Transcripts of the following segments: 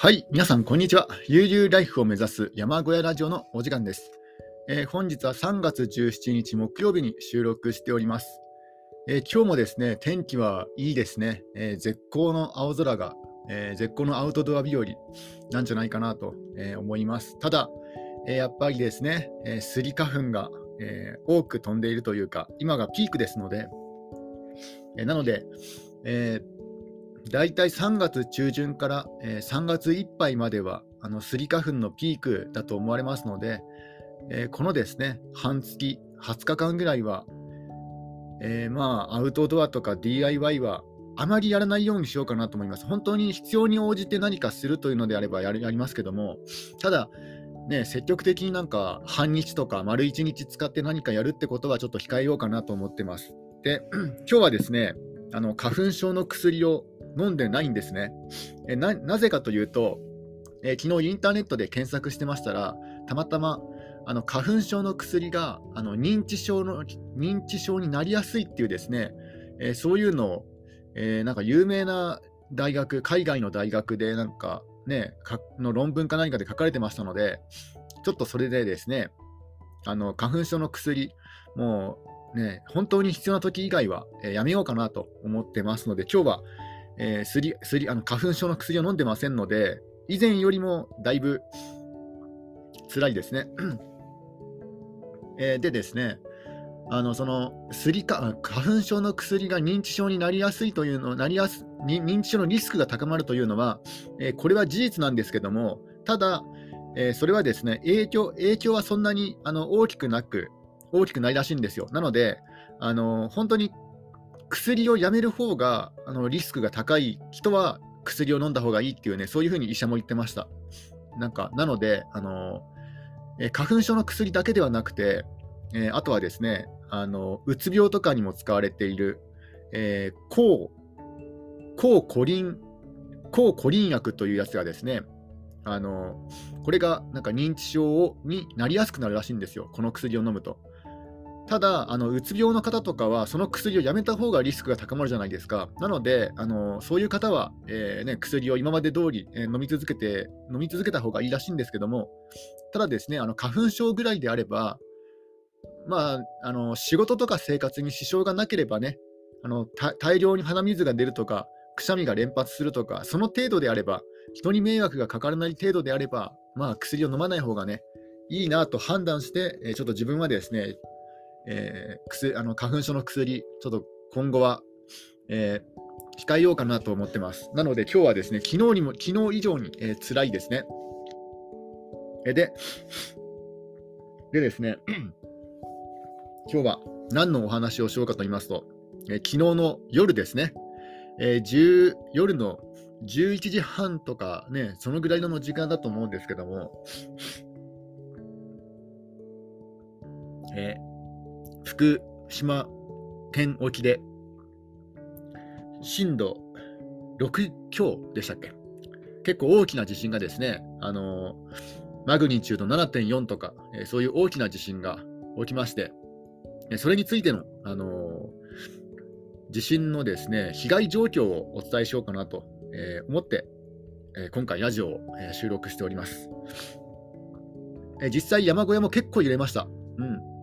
はい、皆さん、こんにちは。悠々ライフを目指す山小屋ラジオのお時間です。えー、本日は3月17日木曜日に収録しております。えー、今日もですね、天気はいいですね。えー、絶好の青空が、え絶好のアウトドア日和なんじゃないかなと、え思います。ただ、えやっぱりですね、えスリ花粉が、え多く飛んでいるというか、今がピークですので、えなので、えー大体3月中旬から、えー、3月いっぱいまではあのスギ花粉のピークだと思われますので、えー、このですね半月、20日間ぐらいは、えー、まあアウトドアとか DIY はあまりやらないようにしようかなと思います。本当に必要に応じて何かするというのであればやりますけども、ただ、ね、積極的になんか半日とか丸1日使って何かやるってことはちょっと控えようかなと思ってます。で、今日はですね、あの花粉症の薬を飲んでないんですね。えななぜかというと、え、昨日インターネットで検索してましたら、たまたまあの花粉症の薬があの認知症の認知症になりやすいっていうですね、え、そういうのを、え、なんか有名な大学、海外の大学でなんかね、かの論文か何かで書かれてましたので、ちょっとそれでですね、あの花粉症の薬、もうね、本当に必要な時以外は、え、やめようかなと思ってますので、今日はえー、すりすりあの花粉症の薬を飲んでませんので、以前よりもだいぶ辛いですね。えー、でですね、あのそのすりか花粉症の薬が認知症になりやすいというのなりやす認知症のリスクが高まるというのは、えー、これは事実なんですけども、ただ、えー、それはですね影響影響はそんなにあの大きくなく大きくないらしいんですよ。なので、あの本当に薬をやめる方があのリスクが高い人は薬を飲んだ方がいいっていうね、そういうふうに医者も言ってました。なんかなので、あのえ花粉症の薬だけではなくて、えー、あとはですね、あのうつ病とかにも使われている、えー、抗抗コリン抗コリン薬というやつがですね、あのこれがなんか認知症になりやすくなるらしいんですよ、この薬を飲むと。ただ、あのうつ病の方とかは、その薬をやめた方がリスクが高まるじゃないですか。なので、あのそういう方は、えー、ね、薬を今まで通り、えー、飲み続けて、飲み続けた方がいいらしいんですけども、ただですね、あの花粉症ぐらいであれば、まあ、あの仕事とか生活に支障がなければね、あの大量に鼻水が出るとか、くしゃみが連発するとか、その程度であれば、人に迷惑がかからない程度であれば、まあ、薬を飲まない方がね、いいなと判断して、えちょっと自分はですね、えー、薬あの花粉症の薬、ちょっと今後は、えー、控えようかなと思ってます。なので今日はですね、昨日にも、昨日以上に、えー、辛いですね。えで、でですね、今日は何のお話をしようかと言いますと、えー、昨日の夜ですね、えー、夜の11時半とかね、そのぐらいの時間だと思うんですけども、えー、福島県沖で震度6強でしたっけ？結構大きな地震がですね、あのマグニチュード7.4とか、え、そういう大きな地震が起きまして、えそれについての、あの地震のですね被害状況をお伝えしようかなと、え思って、え今回ラジオを、え収録しております、え実際山小屋も結構揺れました。うん。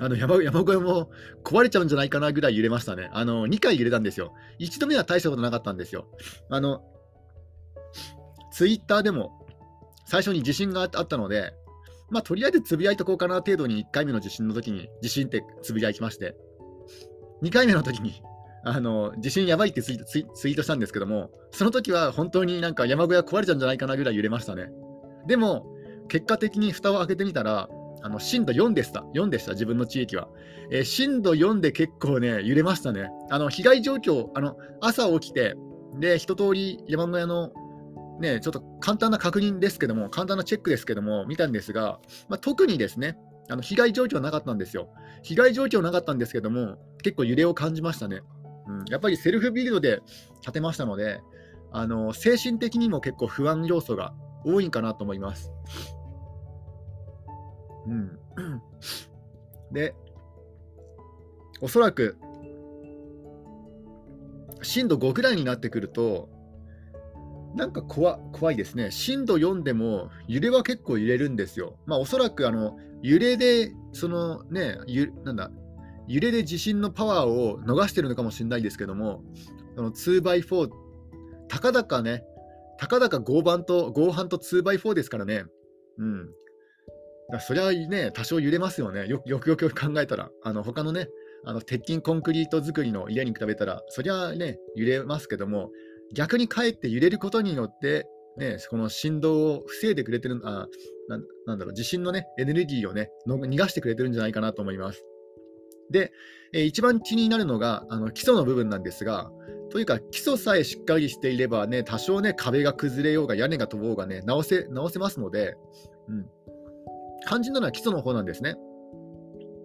あの山山小屋も壊れちゃうんじゃないかなぐらい揺れましたね。あの2回揺れたんですよ。1度目は大したことなかったんですよ。あのツイッターでも最初に地震があったので、まあ、とりあえずつぶやいとこうかな程度に1回目の地震の時に地震ってつぶやきまして、2回目の時にあの地震やばいってツイートしたんですけども、その時は本当になんか山小屋壊れちゃうんじゃないかなぐらい揺れましたね。でも、結果的に蓋を開けてみたら、あの震度4でした。4でした、自分の地域は。えー、震度4で結構ね、揺れましたね。あの被害状況、あの朝起きて、で、一通り山小屋のね、ちょっと簡単な確認ですけども、簡単なチェックですけども、見たんですが、まあ、特にですね、あの被害状況なかったんですよ。被害状況なかったんですけども、結構揺れを感じましたね。うん、やっぱりセルフビルドで建てましたので、あの精神的にも結構不安要素が多いんかなと思います。うん、で、おそらく震度5ぐらいになってくると、なんか怖怖いですね。震度4でも揺れは結構揺れるんですよ。まあおそらくあの揺れで、そのね、ゆなんだ、揺れで地震のパワーを逃してるのかもしれないですけども、その 2x4、たかだかね、たかだか合板と合板と 2x4 ですからね。うん。だそりゃね、多少揺れますよね。よよくよく考えたら。あの他のね、あの鉄筋コンクリート作りの家に比べたら、そりゃね、揺れますけども、逆にかえって揺れることによって、ね、この振動を防いでくれてるあな、なんだろう、地震のね、エネルギーをね、逃がしてくれてるんじゃないかなと思います。で、えー、一番気になるのがあの基礎の部分なんですが、というか基礎さえしっかりしていればね、多少ね、壁が崩れようが屋根が飛ぼうがね、直せ直せますので、うん、肝心なのは基礎の方なんですね。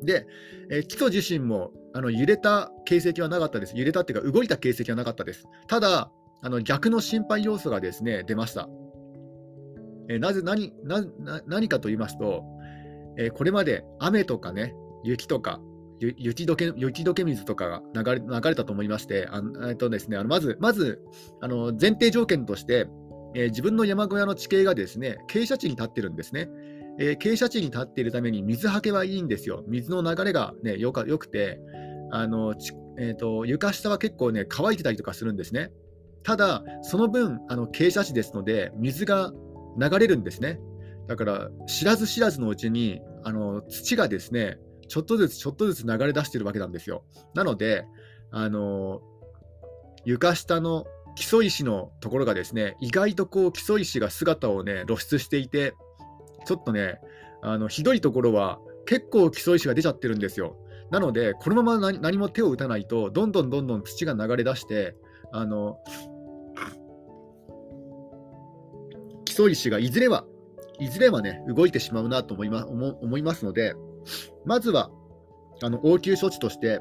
で、えー、基礎自身もあの揺れた形跡はなかったです。揺れたっていうか、動いた形跡はなかったです。ただ、あの逆の心配要素がですね出ました。えー、なぜ何な何かと言いますと、えー、これまで雨とかね、雪とか、雪解け雪解け水とかが流れ流れたと思いまして、あえっとですね、あのまずまずあの前提条件として、えー、自分の山小屋の地形がですね傾斜地に立ってるんですね。えー、傾斜地に立っているために水はけはいいんですよ。水の流れが、ね、よかよくて、あのえーと、床下は結構ね乾いてたりとかするんですね。ただ、その分、あの傾斜地ですので、水が流れるんですね。だから、知らず知らずのうちにあの土がですねちょっとずつちょっとずつ流れ出しているわけなんですよ。なので、あの床下の基礎石のところがですね意外とこう基礎石が姿をね露出していてちょっとね、あのひどいところは結構基礎石が出ちゃってるんですよ。なので、このまま何も手を打たないと、どんどんどんどん土が流れ出して、あの基礎石がいずれは、いずれはね、動いてしまうなと思いま思いますので、まずはあの応急処置として、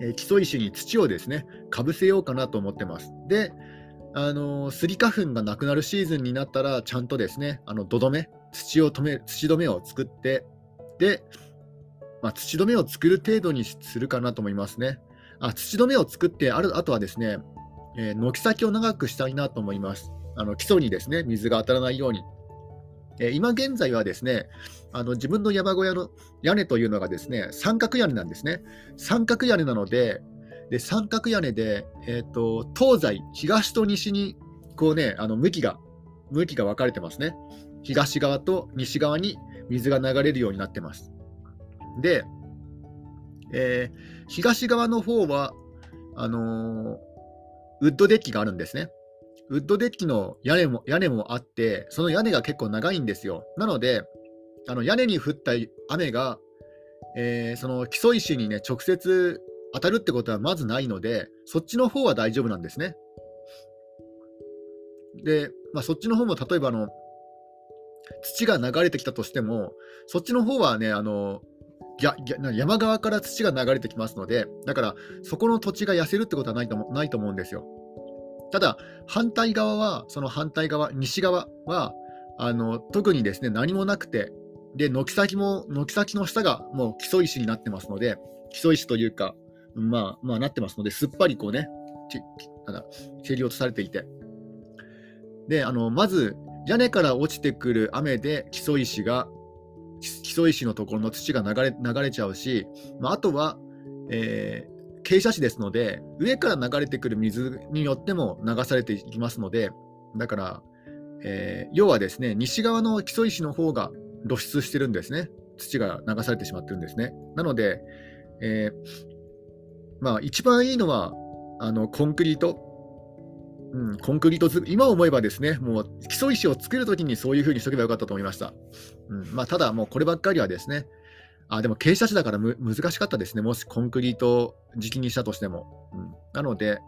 えー、基礎石に土をですね、かぶせようかなと思ってます。で、あのスギ花粉がなくなるシーズンになったら、ちゃんとですね、あの土留め、土を止め土止めを作って、で、まあ、土止めを作る程度にするかなと思いますね。あ土止めを作ってある、あとはですね、えー、軒先を長くしたいなと思います。あの基礎にですね、水が当たらないように。えー、今現在はですね、あの自分の山小屋の屋根というのがですね、三角屋根なんですね。三角屋根なので、で三角屋根で、えーと、東西、東と西にこう、ね、あの向きが向きが分かれてますね。東側と西側に水が流れるようになってます。で、えー、東側の方はあのー、ウッドデッキがあるんですね。ウッドデッキの屋根も屋根もあって、その屋根が結構長いんですよ。なので、あの屋根に降った雨が、えー、その基礎石にね、直接当たるってことはまずないので、そっちの方は大丈夫なんですね。で、まあ、そっちの方も例えばあの土が流れてきたとしても、そっちの方はね、あのや山側から土が流れてきますので、だからそこの土地が痩せるってことはないとないと思うんですよ。ただ、反対側は、その反対側、西側は、あの特にですね何もなくて、で軒先も軒先の下がもう基礎石になってますので、基礎石というか、まあ、まあ、なってますので、すっぱりこうね、蹴り落とされていて。で、あの、まず、屋根から落ちてくる雨で基礎石が、基礎石のところの土が流れ流れちゃうし、まあ、あとは、えー、傾斜地ですので、上から流れてくる水によっても流されていきますので、だから、えー、要はですね、西側の基礎石の方が露出してるんですね。土が流されてしまってるんですね。なので、えー、まあ、一番いいのは、あのコンクリート。うん、コンクリート今思えばですね、もう基礎石を作るときにそういうふうにしとけばよかったと思いました。うんまあ、ただ、もうこればっかりはですね、あでも傾斜地だから難しかったですね、もしコンクリート時期にしたとしても。うん、なので、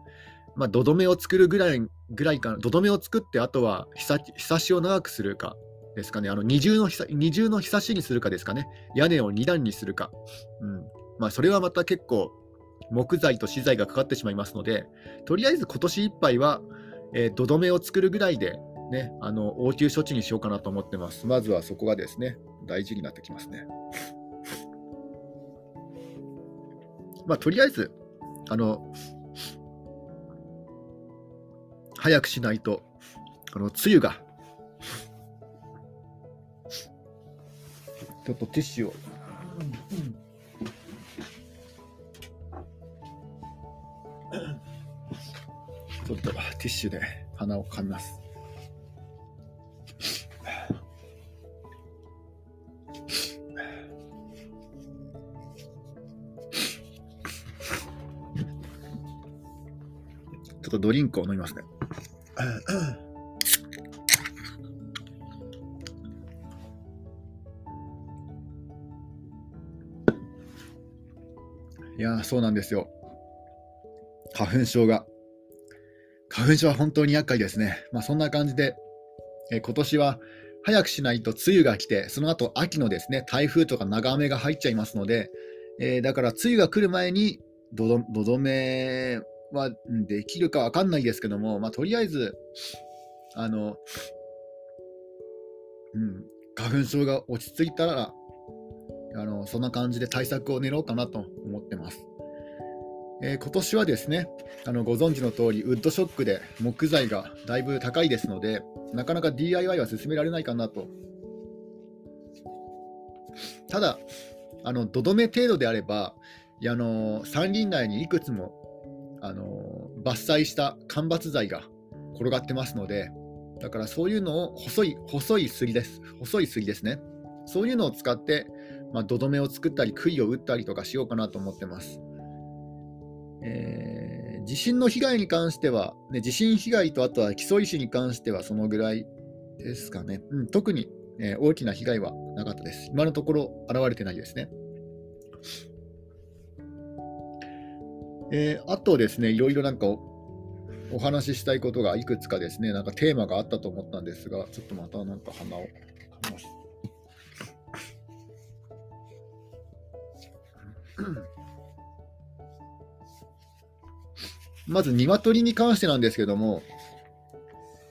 まあ、土留めを作るぐらいぐらいかな、土留めを作って、あとはひさひさしを長くするかですかね、あの二重のひさ二重のひさしにするかですかね、屋根を2段にするか。うんまあ、それはまた結構木材と資材がかかってしまいますので、とりあえず今年いっぱいは、えー、土留めを作るぐらいで、ね、あの応急処置にしようかなと思ってます。まずはそこがですね、大事になってきますね。まあ、とりあえず、あの、早くしないと、この梅雨が、ちょっとティッシュを。ちょっとティッシュで鼻をかみます。ちょっとドリンクを飲みますね。いやそうなんですよ。花粉症が。花粉症は本当に厄介ですね。まあ、そんな感じで、え今年は早くしないと梅雨が来て、その後秋のですね、台風とか長雨が入っちゃいますので、えー、だから梅雨が来る前にどどどどめはできるかわかんないですけども、まあ、とりあえず、あの、うん、花粉症が落ち着いたら、あのそんな感じで対策を練ろうかなと思ってます。えー、今年はですねあのご存知の通りウッドショックで木材がだいぶ高いですのでなかなか DIY は進められないかなと。ただあの土留め程度であればあの山林内にいくつもあの伐採した間伐材が転がってますのでだからそういうのを細い細い杉です。細い杉ですね。そういうのを使って、まあ、土留めを作ったり杭を打ったりとかしようかなと思ってます。えー、地震の被害に関しては、ね、地震被害とあとは基礎石に関してはそのぐらいですかね。うん、特に、えー、大きな被害はなかったです。今のところ現れてないですね。えー、あとですね、いろいろなんかお話ししたいことがいくつかですね、なんかテーマがあったと思ったんですが、ちょっとまたなんか鼻をかみます。まず鶏に関してなんですけども、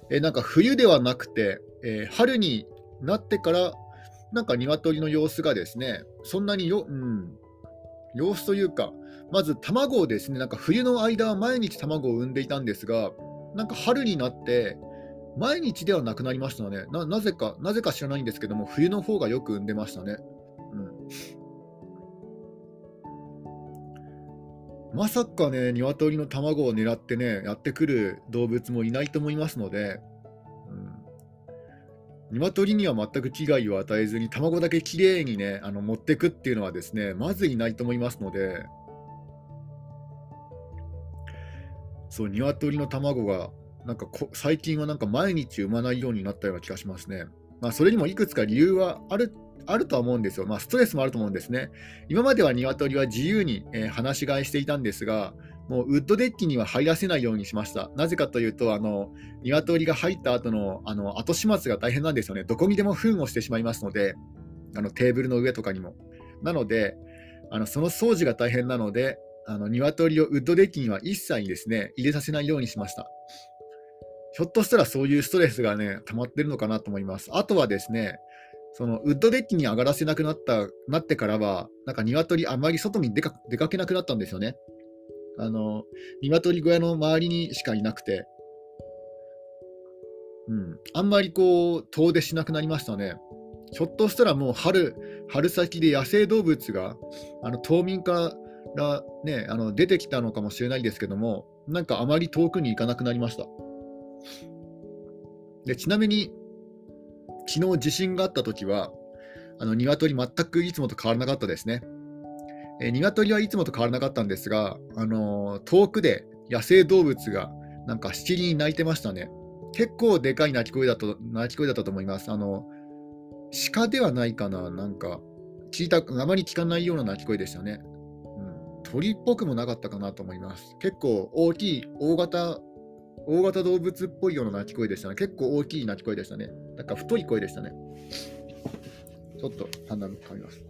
えなんか冬ではなくて、え、春になってから、なんか鶏の様子がですね、そんなによ、うん、様子というか、まず卵をですね、なんか冬の間は毎日卵を産んでいたんですが、なんか春になって、毎日ではなくなりましたねな。なぜか、なぜか知らないんですけども、冬の方がよく産んでましたね。うんまさかね、鶏の卵を狙ってね、やってくる動物もいないと思いますので、うん、鶏には全く危害を与えずに、卵だけきれいにね、あの持ってくっていうのはですね、まずいないと思いますので、そう、鶏の卵が、なんかこ最近はなんか毎日産まないようになったような気がしますね。まあ、それにもいくつか理由はあるあるとは思うんですよ。まあ、ストレスもあると思うんですね。今までは鶏は自由に、えー、放し飼いしていたんですが、もうウッドデッキには入らせないようにしました。なぜかというと、あの鶏が入った後のあの後始末が大変なんですよね。どこにでも糞をしてしまいますので、あのテーブルの上とかにも。なので、あのその掃除が大変なので、あの鶏をウッドデッキには一切ですね入れさせないようにしました。ひょっとしたらそういうストレスがね、溜まってるのかなと思います。あとはですね、そのウッドデッキに上がらせなくなったなってからは、なんか鶏あまり外に出か出かけなくなったんですよね。あの、鶏小屋の周りにしかいなくて、うん、あんまりこう、遠出しなくなりましたね。ひょっとしたらもう春、春先で野生動物が、あの冬眠からね、あの出てきたのかもしれないですけども、なんかあまり遠くに行かなくなりました。でちなみに、昨日地震があった時は、あの鶏全くいつもと変わらなかったですね。えー、鶏はいつもと変わらなかったんですが、あの、遠くで野生動物がなんかしきりに鳴いてましたね。結構でかい鳴き声だと鳴き声だったと思います。あの鹿ではないかな、なんか聞いた、あまり聞かないような鳴き声でしたね。うん、鳥っぽくもなかったかなと思います。結構大きい、大型大型動物っぽいような鳴き声でしたね。結構大きい鳴き声でしたね。なんか太い声でしたね。ちょっと鼻かみます。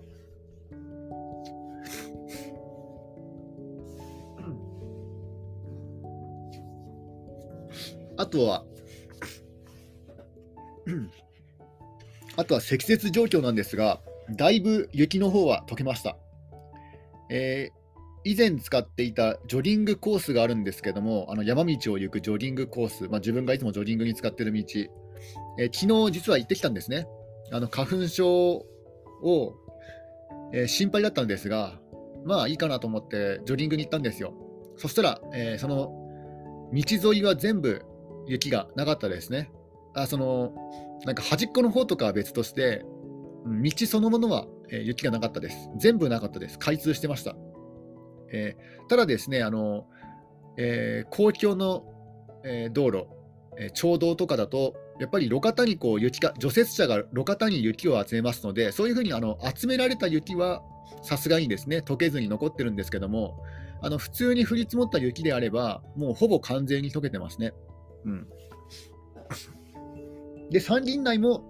あとは、あとは積雪状況なんですが、だいぶ雪の方は溶けました。えー、以前使っていたジョギングコースがあるんですけども、あの山道を行くジョギングコース、まあ、自分がいつもジョギングに使ってる道、えー、昨日実は行ってきたんですね。あの花粉症を、えー、心配だったんですが、まあいいかなと思ってジョギングに行ったんですよ。そしたら、えー、その道沿いは全部雪がなかったですね。あそのなんか端っこの方とかは別として、道そのものは、雪がなかったです。全部なかったです。開通してました。えー、ただですね、あのえー、公共の、え道路、え町道とかだと、やっぱり路肩にこう雪が除雪車が路肩に雪を集めますので、そういうふうにあの集められた雪はさすがにですね溶けずに残ってるんですけども、あの普通に降り積もった雪であれば、もうほぼ完全に溶けてますね。うん、で、山林内も、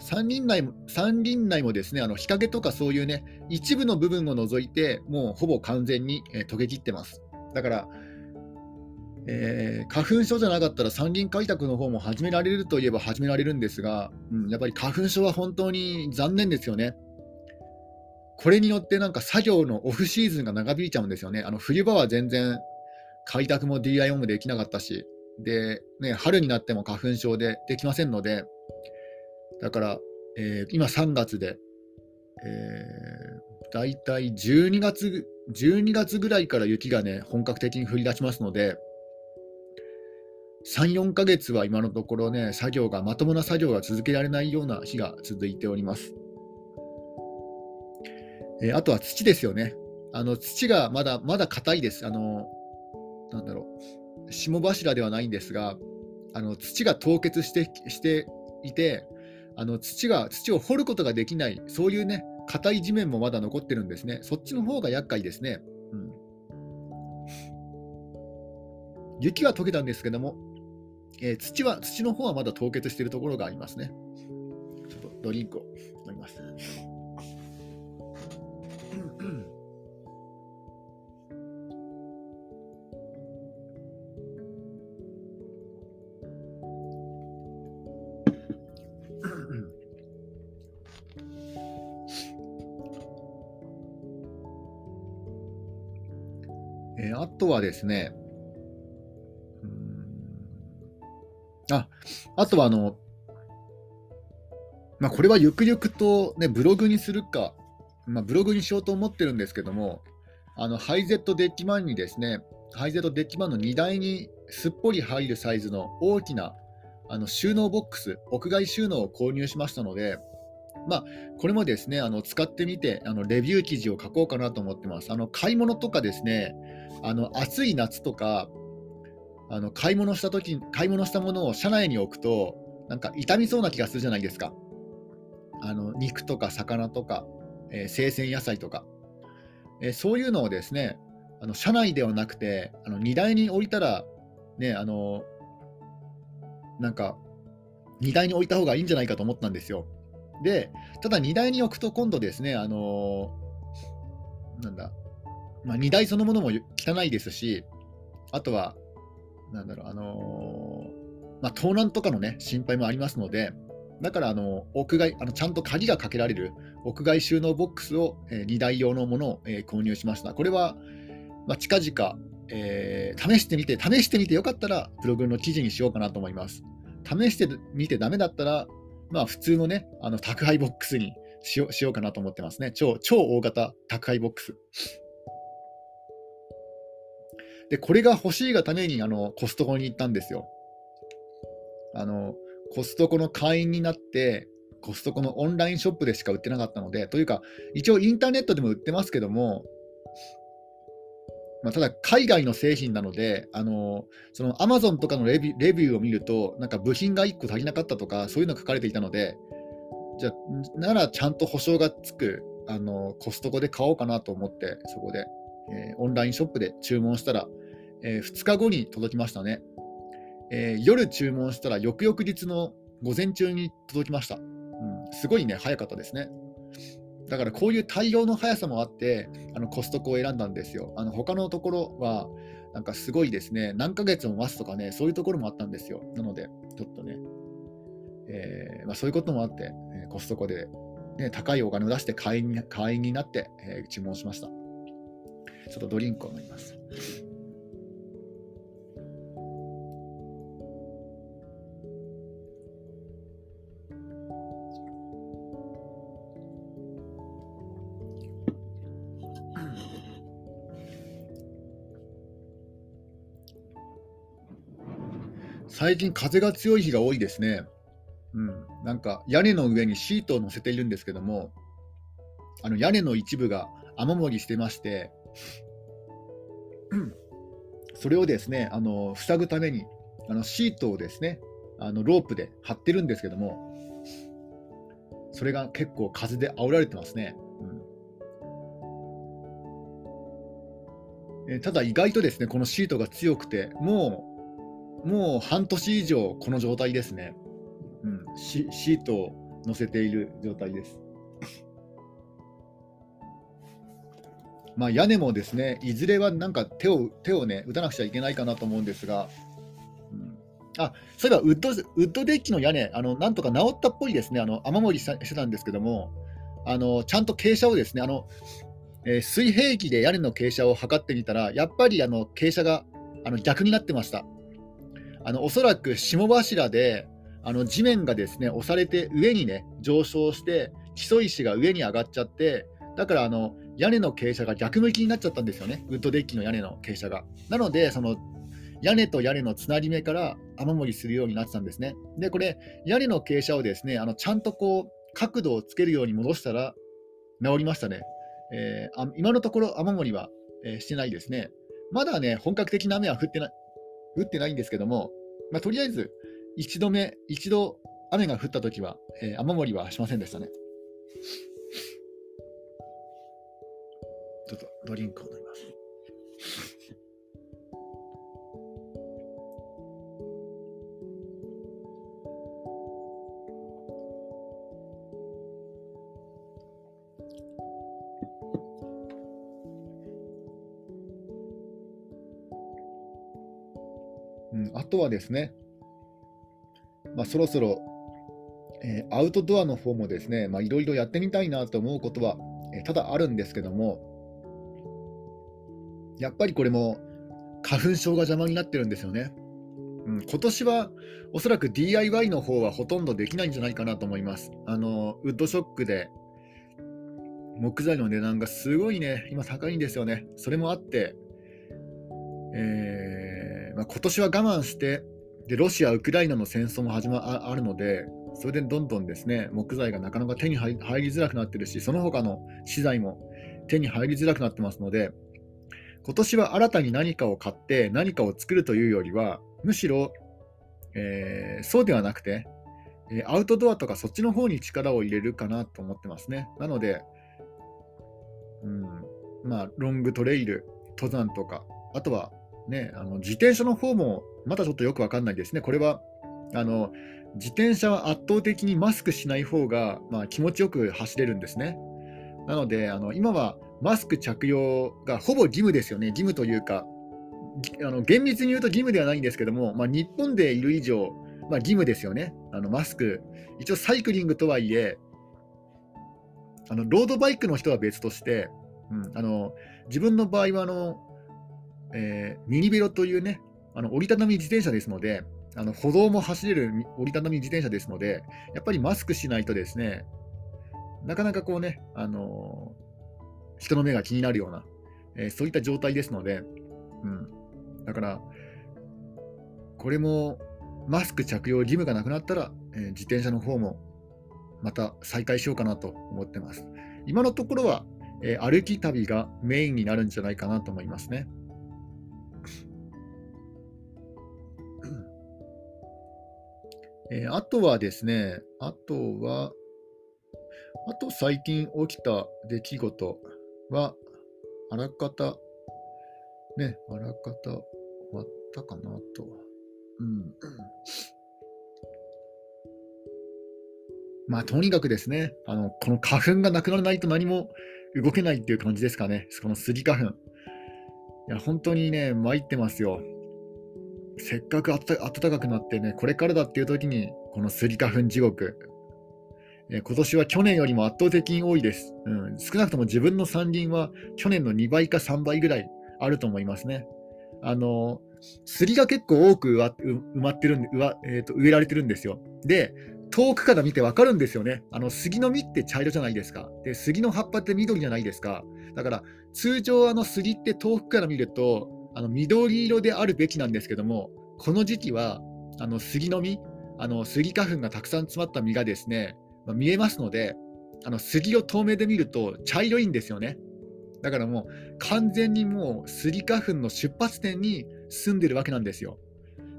山林内も山林内もですねあの日陰とかそういうね、一部の部分を除いて、もうほぼ完全に、えー、溶けきってます。だから、えー、花粉症じゃなかったら山林開拓の方も始められるといえば始められるんですが、うん、やっぱり花粉症は本当に残念ですよね。これによってなんか作業のオフシーズンが長引いちゃうんですよね。あの冬場は全然開拓も DIY もできなかったし、で、ね、春になっても花粉症でできませんので、だから、えー、今3月で、え、大体12月、12月ぐらいから雪がね、本格的に降り出しますので、3、4ヶ月は今のところね、作業が、まともな作業が続けられないような日が続いております。えー、あとは土ですよね。あの土がまだまだ硬いです。あのなんだろう、霜柱ではないんですが、あの土が凍結してしていてあの土が、土を掘ることができない、そういうね、硬い地面もまだ残ってるんですね。そっちの方が厄介ですね。うん、雪は溶けたんですけども、えー、土は、土の方はまだ凍結しているところがありますね。ちょっとドリンクを飲みます。とはですね、あ、あとはあの、まあ、これはゆくゆくと、ね、ブログにするか、まあ、ブログにしようと思ってるんですけども、あのハイゼットデッキマンにですね、ハイゼットデッキマンの荷台にすっぽり入るサイズの大きなあの収納ボックス、屋外収納を購入しましたので、まあ、これもですね、あの使ってみてあの、レビュー記事を書こうかなと思ってます。あの買い物とかですね、あの暑い夏とか、あの買い物した時買い物したものを車内に置くと、なんか傷みそうな気がするじゃないですか。あの肉とか魚とか、えー、生鮮野菜とか、えー、そういうのをですね、あの車内ではなくて、あの荷台に置いたら、ね、あのなんか荷台に置いた方がいいんじゃないかと思ったんですよ。で、ただ荷台に置くと今度ですね、あのなんだ、まあ、荷台そのものも汚いですし、あとは、なんだろう、あのー、まあ、盗難とかのね、心配もありますので、だから、あの、屋外、あのちゃんと鍵がかけられる屋外収納ボックスを、えー、荷台用のものを、えー、購入しました。これは、まあ、近々、えー、試してみて、試してみてよかったら、ブログの記事にしようかなと思います。試してみてダメだったら、まあ、普通のね、あの宅配ボックスにしよしようかなと思ってますね。超超大型宅配ボックス。で、これが欲しいがためにあのコストコに行ったんですよ。あのコストコの会員になって、コストコのオンラインショップでしか売ってなかったので、というか、一応インターネットでも売ってますけども、まあ、ただ海外の製品なので、あのその Amazon とかのレビレビューを見ると、なんか部品が1個足りなかったとか、そういうの書かれていたので、じゃあ、ならちゃんと保証がつくあのコストコで買おうかなと思って、そこで、えー、オンラインショップで注文したら、えー、2日後に届きましたね、えー、夜注文したら翌々日の午前中に届きました。うん、すごいね、早かったですね。だからこういう対応の速さもあって、あのコストコを選んだんですよ。あの他のところは、なんかすごいですね、何ヶ月も待つとかね、そういうところもあったんですよ。なので、ちょっとね、えー、まあ、そういうこともあって、えコストコで、ね、高いお金を出して会員会員になって、えー、注文しました。ちょっとドリンクを飲みます。最近風が強い日が多いですね。うん、なんか屋根の上にシートを乗せているんですけども、あの屋根の一部が雨漏りしてまして、それをですねあの塞ぐためにあのシートをですねあのロープで張ってるんですけども、それが結構風で煽られてますね。うん、えただ意外とですねこのシートが強くてもうもう半年以上この状態ですね。うん、シシートを乗せている状態です。まあ、屋根もですね、いずれはなんか手を手をね打たなくちゃいけないかなと思うんですが、うん、あそういえばウッドウッドデッキの屋根、あのなんとか治ったっぽいですね、あの雨漏りしてたんですけども、あのちゃんと傾斜をですね、あのえー、水平器で屋根の傾斜を測ってみたら、やっぱりあの傾斜があの逆になってました。あのおそらく霜柱であの地面がですね押されて上にね上昇して基礎石が上に上がっちゃってだからあの屋根の傾斜が逆向きになっちゃったんですよね。ウッドデッキの屋根の傾斜が。なのでその屋根と屋根のつなぎ目から雨漏りするようになってたんですね。でこれ屋根の傾斜をですねあのちゃんとこう角度をつけるように戻したら治りましたね、えー、あ今のところ雨漏りは、えー、してないですね。まだね本格的な雨は降ってない。打ってないんですけども、まあ、とりあえず一度目、一度雨が降ったときは、えー、雨漏りはしませんでしたね。ちょっとドリンクを飲みます。とはですね、まあ、そろそろ、えー、アウトドアの方もですね、いろいろやってみたいなと思うことは、えー、ただあるんですけども、やっぱりこれも花粉症が邪魔になってるんですよね。うん、今年はおそらく DIY の方はほとんどできないんじゃないかなと思います。あのウッドショックで木材の値段がすごいね、今高いんですよね。それもあって、えーまあ、今年は我慢してで、ロシア、ウクライナの戦争も始まあるので、それでどんどんですね木材がなかなか手に入りづらくなってるし、その他の資材も手に入りづらくなってますので、今年は新たに何かを買って何かを作るというよりは、むしろ、えー、そうではなくて、アウトドアとかそっちの方に力を入れるかなと思ってますね。なので、うんまあ、ロングトレイル、登山とか、あとはね、あの自転車の方もまだちょっとよくわかんないですね。これはあの自転車は圧倒的にマスクしない方が、まあ、気持ちよく走れるんですね。なのであの今はマスク着用がほぼ義務ですよね。義務というか、あの厳密に言うと義務ではないんですけども、まあ、日本でいる以上、まあ、義務ですよね。あのマスク。一応サイクリングとはいえ、あのロードバイクの人は別として、うん、あの自分の場合はあのえー、ミニベロというね、あの折りたたみ自転車ですので、あの歩道も走れる折りたたみ自転車ですので、やっぱりマスクしないとですね、なかなかこうね、あのー、人の目が気になるような、えー、そういった状態ですので、うん、だから、これもマスク着用義務がなくなったら、えー、自転車の方もまた再開しようかなと思ってます。今のところは、え歩き旅がメインになるんじゃないかなと思いますね。えー、あとはですね、あとは、あと最近起きた出来事は、あらかた、ね、あらかた終わったかなと。うん。まあ、とにかくですね、あの、この花粉がなくならないと何も動けないっていう感じですかね。このスギ花粉。いや、本当にね、参ってますよ。せっかく暖かくなってね、これからだっていう時に、このスギ花粉地獄。えー、今年は去年よりも圧倒的に多いです、うん。少なくとも自分の山林は去年の2倍か3倍ぐらいあると思いますね。あの杉が結構多く埋まってるんで、えー、植えられてるんですよ。で、遠くから見て分かるんですよね。あの杉の実って茶色じゃないですか。で、杉の葉っぱって緑じゃないですか。だから、通常、あの杉って遠くから見ると、あの緑色であるべきなんですけども、この時期はあの杉の実、あの杉花粉がたくさん詰まった実がですね、まあ、見えますので、あの杉を遠目で見ると茶色いんですよね。だからもう完全にもうスギ花粉の出発点に住んでるわけなんですよ。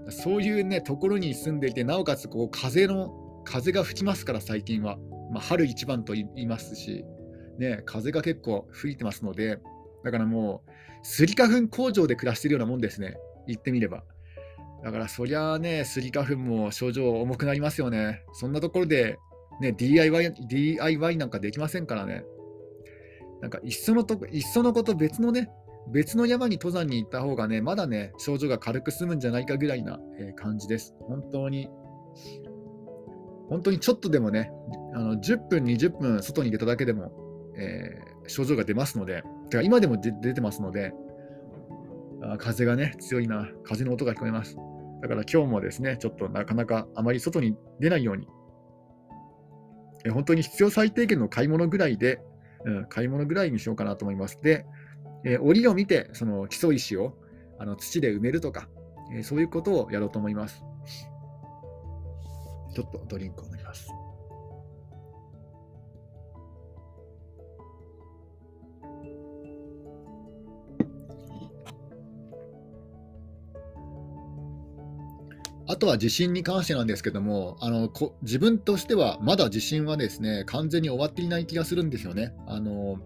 そういうね、ところに住んでいて、なおかつこう風の、風が吹きますから、最近は。まあ、春一番と言いますし、ね、風が結構吹いてますので、だからもう、スギ花粉工場で暮らしてるようなもんですね、言ってみれば。だからそりゃあね、スギ花粉も症状重くなりますよね。そんなところで、ね、DIY, DIY なんかできませんからね。なんかいっそのといっそのこと別のね、別の山に登山に行った方がね、まだね、症状が軽く済むんじゃないかぐらいな、え、感じです。本当に、本当にちょっとでもね、あの10分、20分外に出ただけでも、えー、症状が出ますので、てか今でも出てますのであ、風がね、強いな、風の音が聞こえます。だから今日もですね、ちょっとなかなかあまり外に出ないように、え、本当に必要最低限の買い物ぐらいで、うん、買い物ぐらいにしようかなと思います。で、えー、折を見て、その基礎石をあの土で埋めるとか、え、そういうことをやろうと思います。ちょっとドリンクを飲みます。あとは地震に関してなんですけども、あのこ自分としてはまだ地震はですね完全に終わっていない気がするんですよね。あの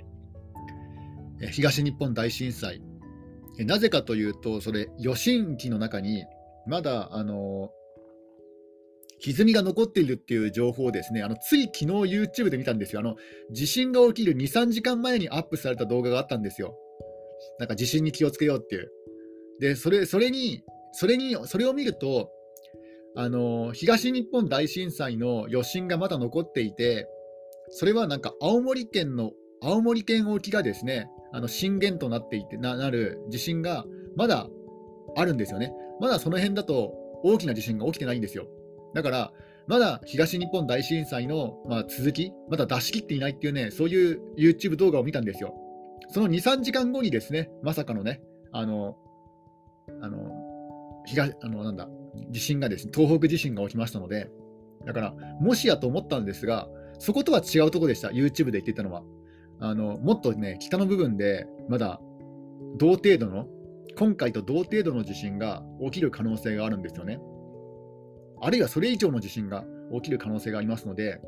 東日本大震災。なぜかというと、それ、余震期の中に、まだ、あの、歪みが残っているっていう情報をですね、あのつい昨日 YouTube で見たんですよ。あの地震が起きる2、3時間前にアップされた動画があったんですよ。なんか地震に気をつけようっていう。で、それそれに、それに、それを見ると、あの東日本大震災の余震がまだ残っていて、それはなんか青森県の青森県沖がですね、あの震源となっていてななる地震がまだあるんですよね。まだその辺だと大きな地震が起きてないんですよ。だから、まだ東日本大震災の、まあ、続き、まだ出し切っていないっていうね、そういう YouTube 動画を見たんですよ。その2、3時間後にですね、まさかのね、あの、あの、東、あの、なんだ、地震がですね、東北地震が起きましたので、だから、もしやと思ったんですが、そことは違うところでした、YouTube で言っていたのは。あのもっとね、北の部分でまだ同程度の、今回と同程度の地震が起きる可能性があるんですよね。あるいはそれ以上の地震が起きる可能性がありますので、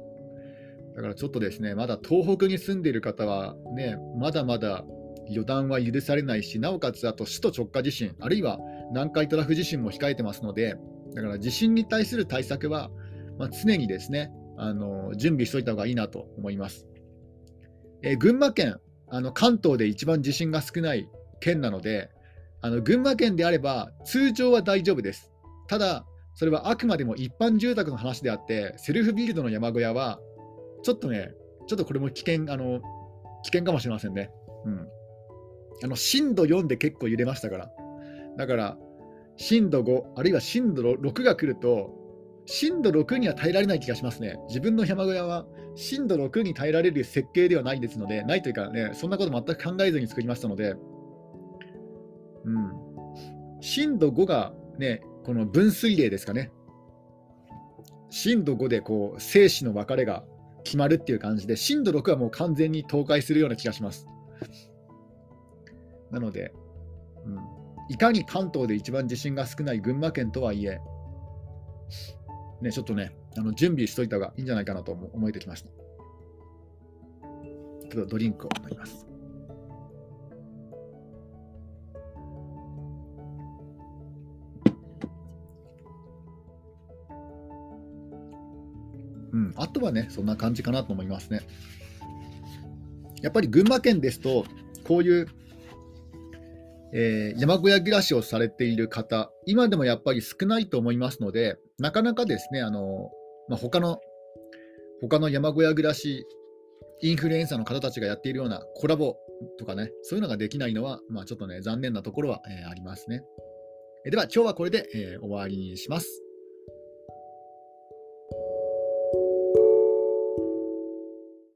だからちょっとですね、まだ東北に住んでいる方は、ね、まだまだ予断は許されないし、なおかつあと首都直下地震、あるいは南海トラフ地震も控えてますので、だから地震に対する対策は、まあ、常にですねあの準備しておいた方がいいなと思います。え、群馬県、あの関東で一番地震が少ない県なので、あの群馬県であれば通常は大丈夫です。ただ、それはあくまでも一般住宅の話であって、セルフビルドの山小屋は、ちょっとね、ちょっとこれも危険、あの危険かもしれませんね。うん。あの震度4で結構揺れましたから。だから、震度5、あるいは震度6が来ると、震度6には耐えられない気がしますね。自分の山小屋は震度6に耐えられる設計ではないですので、ないというかね、そんなこと全く考えずに作りましたので、うん、震度5がね、この分水嶺ですかね。震度5でこう生死の別れが決まるっていう感じで、震度6はもう完全に倒壊するような気がします。なので、うん、いかに関東で一番地震が少ない群馬県とはいえ、ね、ちょっとね、あの準備しといた方がいいんじゃないかなと思えてきました。ちょっとドリンクを飲みます。うん、あとはね、そんな感じかなと思いますね。やっぱり群馬県ですと、こういうえー、山小屋暮らしをされている方、今でもやっぱり少ないと思いますので、なかなかですね、あのまあ、他の他の山小屋暮らしインフルエンサーの方たちがやっているようなコラボとかね、そういうのができないのは、まあ、ちょっとね、残念なところは、えー、ありますね。では、今日はこれで、えー、終わりにします。